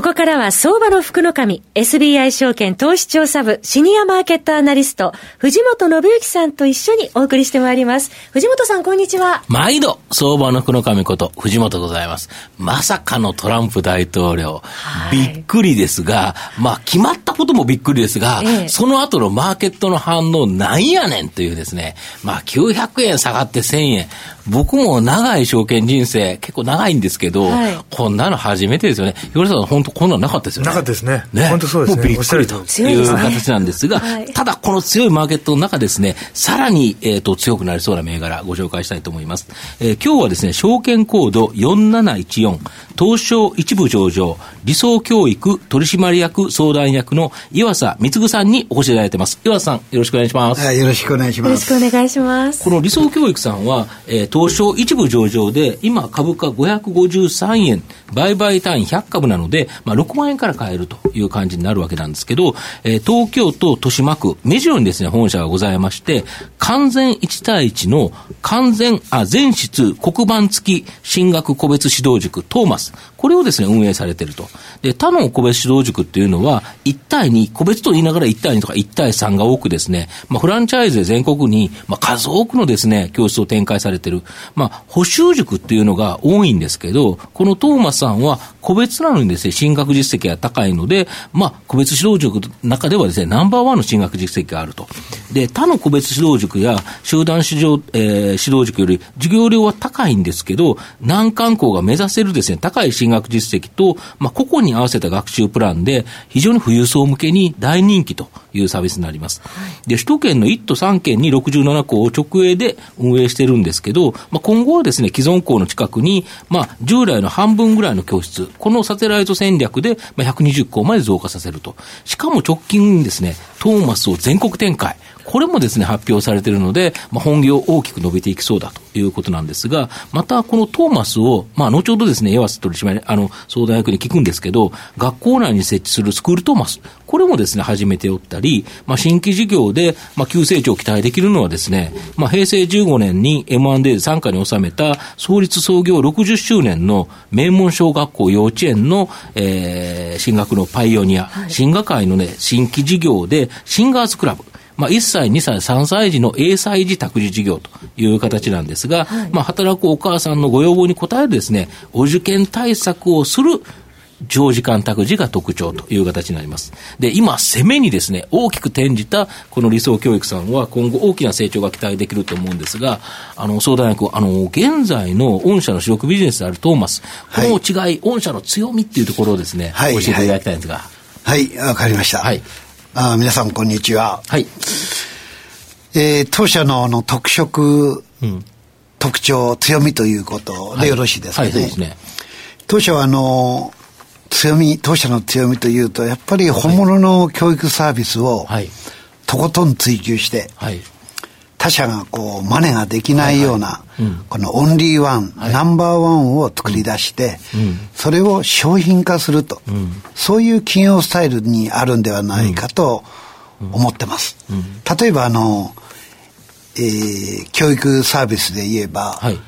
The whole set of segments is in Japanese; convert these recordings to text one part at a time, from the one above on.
ここからは相場の福の神、SBI 証券投資調査部シニアマーケットアナリスト、藤本信之さんと一緒にお送りしてまいります。藤本さん、こんにちは。毎度、相場の福の神こと、藤本ございます。まさかのトランプ大統領、はい、びっくりですが、まあ、決まったこともびっくりですが、ええ、その後のマーケットの反応なんやねんというですね、まあ、900円下がって1000円、僕も長い証券人生、結構長いんですけど、はい、こんなの初めてですよね。よりさん、本当こんなのなかったですよね。なかったですね。ね。本当そうですね。もうびっくりという形なんですが、はい、ただこの強いマーケットの中ですね、さらに、えっ、ー、と、強くなりそうな銘柄ご紹介したいと思います。えー、今日はですね、証券コード4714、東証一部上場、理想教育取締役相談役の岩佐貢さんにお越しいただいてます。岩佐さん、よろしくお願いします。はい、よろしくお願いします。よろしくお願いします。この理想教育さんは、えー、東証一部上場で、今株価553円、売買単位100株なので、まあ、6万円から買えるという感じになるわけなんですけど、えー、東京都豊島区、目白にですね、本社がございまして、完全1対1の完全、あ、全室黒板付き進学個別指導塾トーマス、これをですね、運営されてると。で、他の個別指導塾っていうのは、1対2、個別と言いながら1対2とか1対3が多くですね、まあ、フランチャイズで全国に、まあ、数多くのですね、教室を展開されてる、まあ、補修塾っていうのが多いんですけど、このトーマスさんは個別なのにですね、進学実績が高いので、まあ、個別指導塾の中ではですね、ナンバーワンの進学実績があると。で、他の個別指導塾や集団指導、えー、指導塾より授業料は高いんですけど、難関校が目指せるですね、高い進学実績と、まあ、個々に合わせた学習プランで、非常に富裕層向けに大人気というサービスになります。で、首都圏の1都3県に67校を直営で運営してるんですけど、まあ、今後はですね、既存校の近くに、まあ、従来の半分ぐらいの教室、このサテライト戦略で、まあ、120校まで増加させると。しかも直近にですね、トーマスを全国展開。これもですね、発表されているので、まあ、本業大きく伸びていきそうだということなんですが、またこのトーマスを、まあ、後ほどですね、エワス取締あの、相談役に聞くんですけど、学校内に設置するスクールトーマス、これもですね、始めておったり、まあ、新規事業で、まあ、急成長を期待できるのはですね、まあ、平成15年に M&A で参加に収めた創立創業60周年の名門小学校幼稚園の、えー、進学のパイオニア、はい、進学会のね、新規事業で、シンガーズクラブ、まあ、1歳、2歳、3歳児の英才児託児事業という形なんですが、はい、まあ、働くお母さんのご要望に応えるですね、お受験対策をする長時間託児が特徴という形になります。で、今、攻めにですね、大きく転じたこの理想教育さんは今後大きな成長が期待できると思うんですが、あの、相談役、あの、現在の御社の主力ビジネスであるトーマス、この違い、はい、御社の強みっていうところをですね、はい、教えていただきたいんですが。はい、わ、はい、かりました。はい。あ皆さんこんにちは。はい。えー、当社のあの特色、うん、特徴、強みということでよろしいですかね。はい、はい、ね。当社はあの、強み、当社の強みというと、やっぱり本物の教育サービスを、とことん追求して、はい、他社がこう真似ができないような、このオンリーワン、はい、ナンバーワンを作り出して、うん、それを商品化すると、うん、そういう企業スタイルにあるんではないかと思ってます。例えばあの、えー、教育サービスで言えば、はい、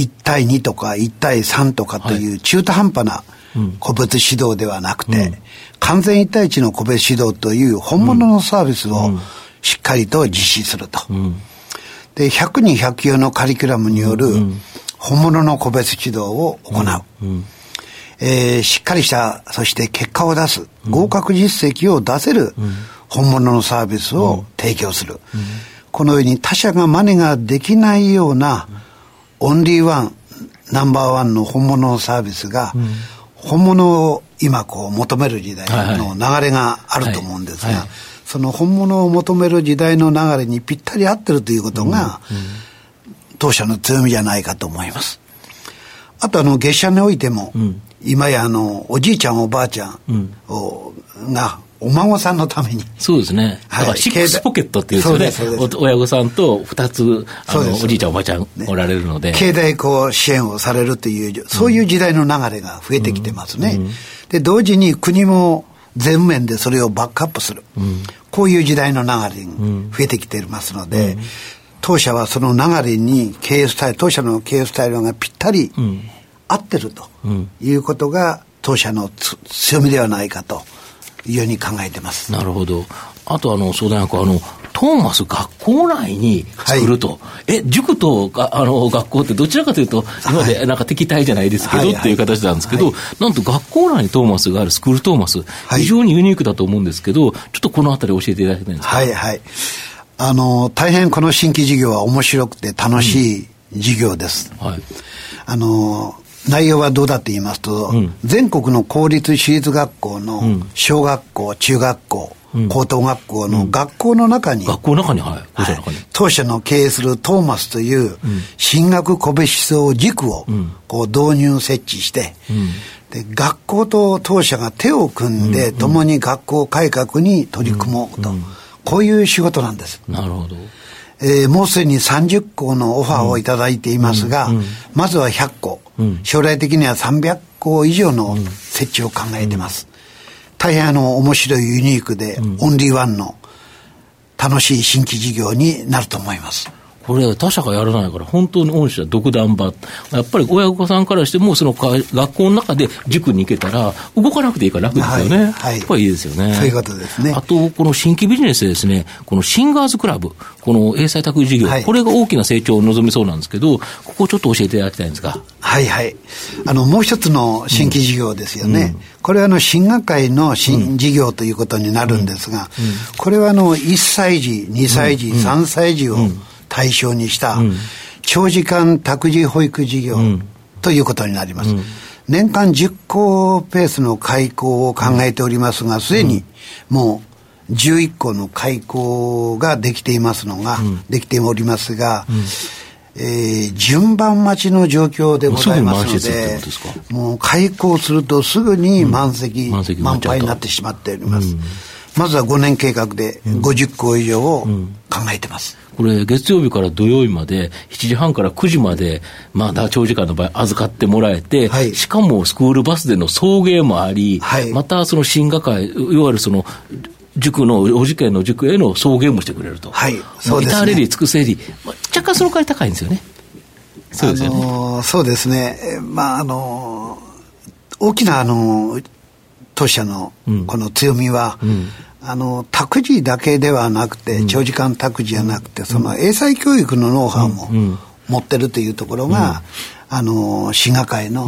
1対2とか1対3とかという中途半端な個別指導ではなくて、完全1対1の個別指導という本物のサービスをしっかりと実施すると。で、100人100級のカリキュラムによる本物の個別指導を行う。うんうん、えー、しっかりした、そして結果を出す、合格実績を出せる本物のサービスを提供する。このように他社が真似ができないようなオンリーワン、ナンバーワンの本物のサービスが、本物を今こう求める時代の流れがあると思うんですが、その本物を求める時代の流れにぴったり合ってるということが、当社の強みじゃないかと思います。あとあの月謝においても、今やあのおじいちゃんおばあちゃんを、がお孫さんのために。そうですね。だからシックスポケットっていうんですよね。親御さんと二つ、あの、おじいちゃんおばあちゃんおられるので。経済こう支援をされるという、そういう時代の流れが増えてきてますね。で、同時に国も全面でそれをバックアップする。こういう時代の流れに増えてきていますので、当社はその流れに経営スタイル、当社の経営スタイルがぴったり合ってるということが、当社の強みではないかというように考えてます。なるほど。あとあの相談役あのトーマス学校内に作ると、はい、え塾とあの学校ってどちらかというと今までなんか敵対じゃないですけど、はい、っていう形なんですけど、はい、なんと学校内にトーマスがあるスクールトーマス、非常にユニークだと思うんですけどちょっとこのあたり教えていただきたいんですか？はいはい。あの大変この新規事業は面白くて楽しい事業です、うん、はい、あの内容はどうだって言いますと、うん、全国の公立私立学校の小学校、中学校、うん、高等学校の学校の中に、学校の中に、はい、はい、当社の経営するトーマスという進学個別思想軸をこう導入設置して、で学校と当社が手を組んで共に学校改革に取り組もうと、こういう仕事なんです。なるほど。えー、もうすでに30校のオファーをいただいていますが、まずは100校、将来的には300校以上の設置を考えてます。大変あの面白いユニークで、オンリーワンの楽しい新規事業になると思います。これ、他社がやらないから、本当に御社独断場、やっぱり親御さんからしても、その学校の中で塾に行けたら、動かなくていいから楽ですよね、はいはい、やっぱりいいですよね。そういうことですね。あと、この新規ビジネスでですね、このシンガーズクラブ、この英才託児事業、はい、これが大きな成長を望みそうなんですけど、ここをちょっと教えていただきたいんですが。はいはい。あの、もう一つの新規事業ですよね。うん、これはあの、進学会の新事業ということになるんですが、うん。うん、これはあの、1歳児、2歳児、3歳児を、対象にした、長時間託児保育事業ということになります。年間10校ペースの開校を考えておりますが、すでにもう11校の開校ができていますのが、できておりますが、えー、順番待ちの状況でございますので、もう開校するとすぐに満席、満杯になってしまっております。まずは5年計画で50校以上を考えてます。これ、月曜日から土曜日まで、7時半から9時まで、まあ、長時間の場合、預かってもらえて、はい、しかもスクールバスでの送迎もあり、はい、またその進学会、いわゆるその、塾の、お受験の塾への送迎もしてくれると。はい。そうですね。至れり尽くせり、若干その代わり高いんですよね。そうですよね。あのー、そうですね。まあ、あのー、大きな、あのー、当社のこの強みは、うんうんあの託児だけではなくて、長時間託児じゃなくて、その英才教育のノウハウも持ってるというところが、あの滋賀会の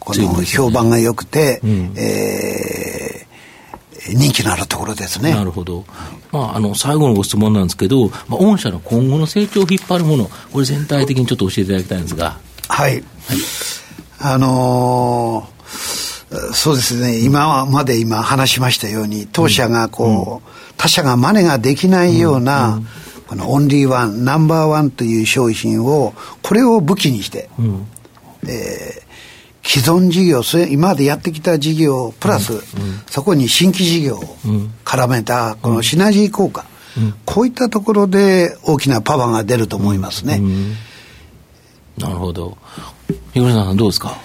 この評判が良くて、えー、人気のあるところですね。なるほど。まあ、あの、最後のご質問なんですけど、まあ、御社の今後の成長を引っ張るもの、これ全体的にちょっと教えていただきたいんですが。はい。はい、あのーそうですね、今まで今話しましたように、当社がこう、他社が真似ができないような、このオンリーワン、ナンバーワンという商品を、これを武器にして、うん、えー、既存事業、それ今までやってきた事業、プラス、うん、そこに新規事業を絡めた、このシナジー効果、うん、こういったところで大きなパワーが出ると思いますね。なるほど。東さん、どうですか？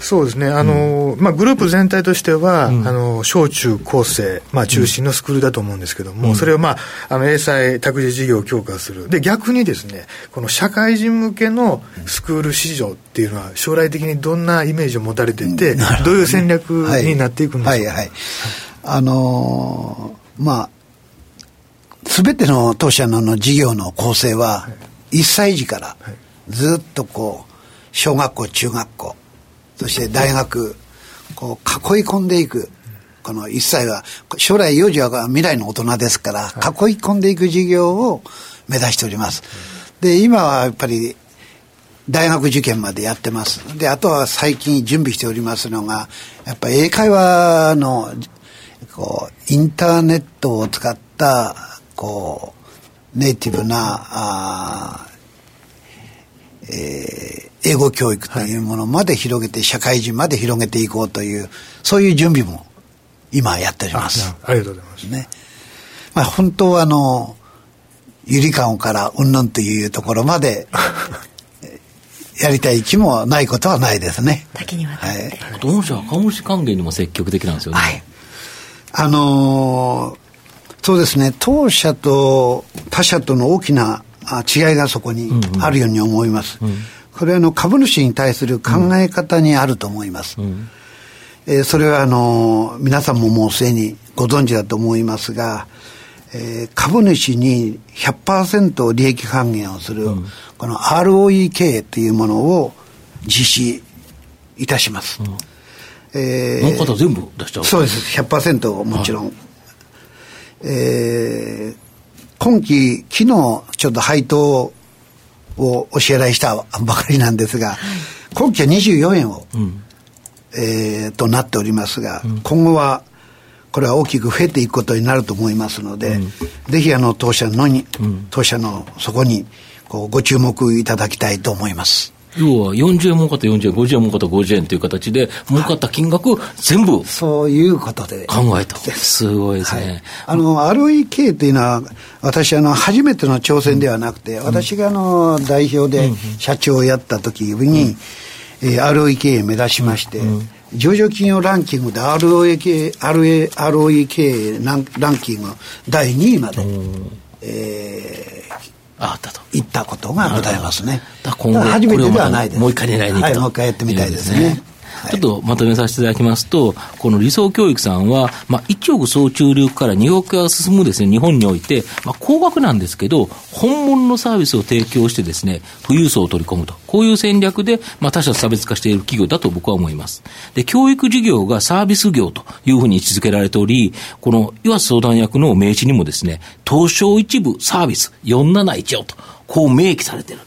そうですね、あの、うん、まあ、グループ全体としては、うん、あの小中高生、まあ、中心のスクールだと思うんですけども、うん、それを、まあ、あの英才託児事業を強化する、で逆にですね、この社会人向けのスクール市場っていうのは、将来的にどんなイメージを持たれてて、どういう戦略になっていくんですか、はい。はい。はい、あのー、まあ、すべての当社の事業の構成は、1歳児からずっとこう、小学校、中学校、そして大学、こう囲い込んでいく。この一切は、将来幼児は未来の大人ですから、囲い込んでいく事業を目指しております。で、今はやっぱり、大学受験までやってます。で、あとは最近準備しておりますのが、やっぱり英会話の、こう、インターネットを使った、こう、ネイティブな、あえー、英語教育というものまで広げて、社会人まで広げていこうという、そういう準備も今やっております。ありがとうございます。ね。まあ本当はあの、ゆりかごからうんぬんというところまで、やりたい気もないことはないですね。多岐にわたって。はい。同社は株主還元にも積極的なんですよね。はい。あのー、そうですね、当社と他社との大きな違いがそこにあるように思います。うんうん、これはあの株主に対する考え方にあると思います。うん、えー、それはあの皆さんももうすでにご存知だと思いますが、えー、株主に100%利益還元をする、この ROE 経営というものを実施いたします。うん、えー、方全部出しちゃうそうです。100%もちろん。はい、えー、今期、昨日ちょっと配当をお支払いしたばかりなんですが、はい、今期は24円を、うん、えー、となっておりますが、うん、今後はこれは大きく増えていくことになると思いますので、うん、ぜひあの当社のに、うん、当社のそこにこうご注目いただきたいと思います。要は40円儲かった40円、50円儲かった50円という形で、儲かった金額、全部、そういうことで。考えた、すごいですね。はい、あの ROEK というのは、私あの、初めての挑戦ではなくて、うん、私があの代表で社長をやった時に、うん、えー、ROEK 目指しまして、うん。上場企業ランキングで ROEK, ROEK ランキング第2位まで、えー、あったと。行ったことがございますね。だ今後、初めてではないです。もう一回狙いに行くと、はい、もう一回やってみたいですね。ちょっとまとめさせていただきますと、この理想教育さんは、まあ、1億総中流から2億が進むですね、日本において、まあ、高額なんですけど、本物のサービスを提供してですね、富裕層を取り込むと。こういう戦略で、まあ、他社差別化している企業だと僕は思います。で、教育事業がサービス業というふうに位置づけられており、この岩瀬相談役の名刺にもですね、東証一部サービス471をと、こう明記されている。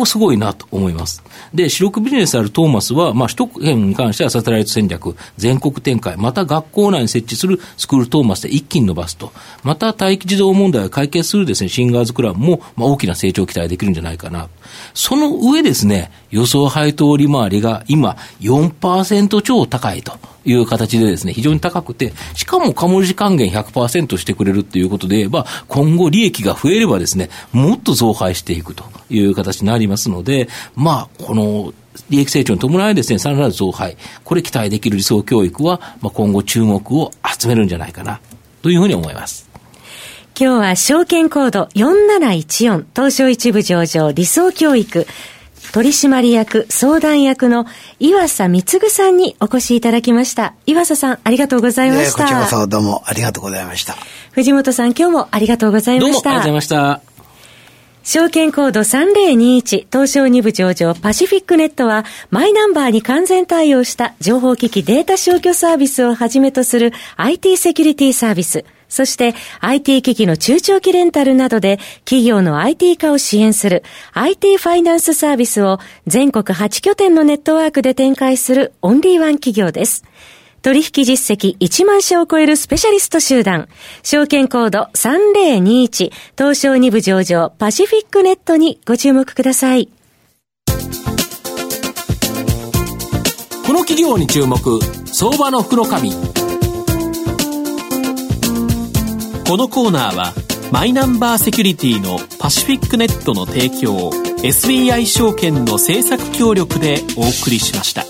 こすごいなと思います。で、主力ビジネスあるトーマスは、まあ、首都圏に関してはサテライト戦略、全国展開、また学校内に設置するスクールトーマスで一気に伸ばすと、また待機児童問題を解決するですね、シンガーズクラブも、まあ、大きな成長を期待できるんじゃないかな。その上ですね、予想配当利回りが今4%超高いと。いう形でですね、非常に高くて、しかも株主還元100%してくれるっていうことで言えば、今後利益が増えればですね、もっと増配していくという形になりますので、まあ、この、利益成長に伴いですね、さらなる増配、これ期待できる理想教育は、まあ、今後注目を集めるんじゃないかな、というふうに思います。今日は証券コード4714東証一部上場理想教育取締役相談役の岩佐貢さんにお越しいただきました。岩佐さん、ありがとうございました。こちらこそどうもありがとうございました。藤本さん、今日もありがとうございました。どうもありがとうございました。証券コード3021東証2部上場パシフィックネットはマイナンバーに完全対応した情報機器データ消去サービスをはじめとする IT セキュリティサービス、そして IT 機器の中長期レンタルなどで企業の IT 化を支援する IT ファイナンスサービスを全国8拠点のネットワークで展開するオンリーワン企業です。取引実績1万社を超えるスペシャリスト集団、証券コード3021東証2部上場。パシフィックネットにご注目ください。この企業に注目、相場の福のこのコーナーはマイナンバーセキュリティのパシフィックネットの提供を SBI 証券の政策協力でお送りしました。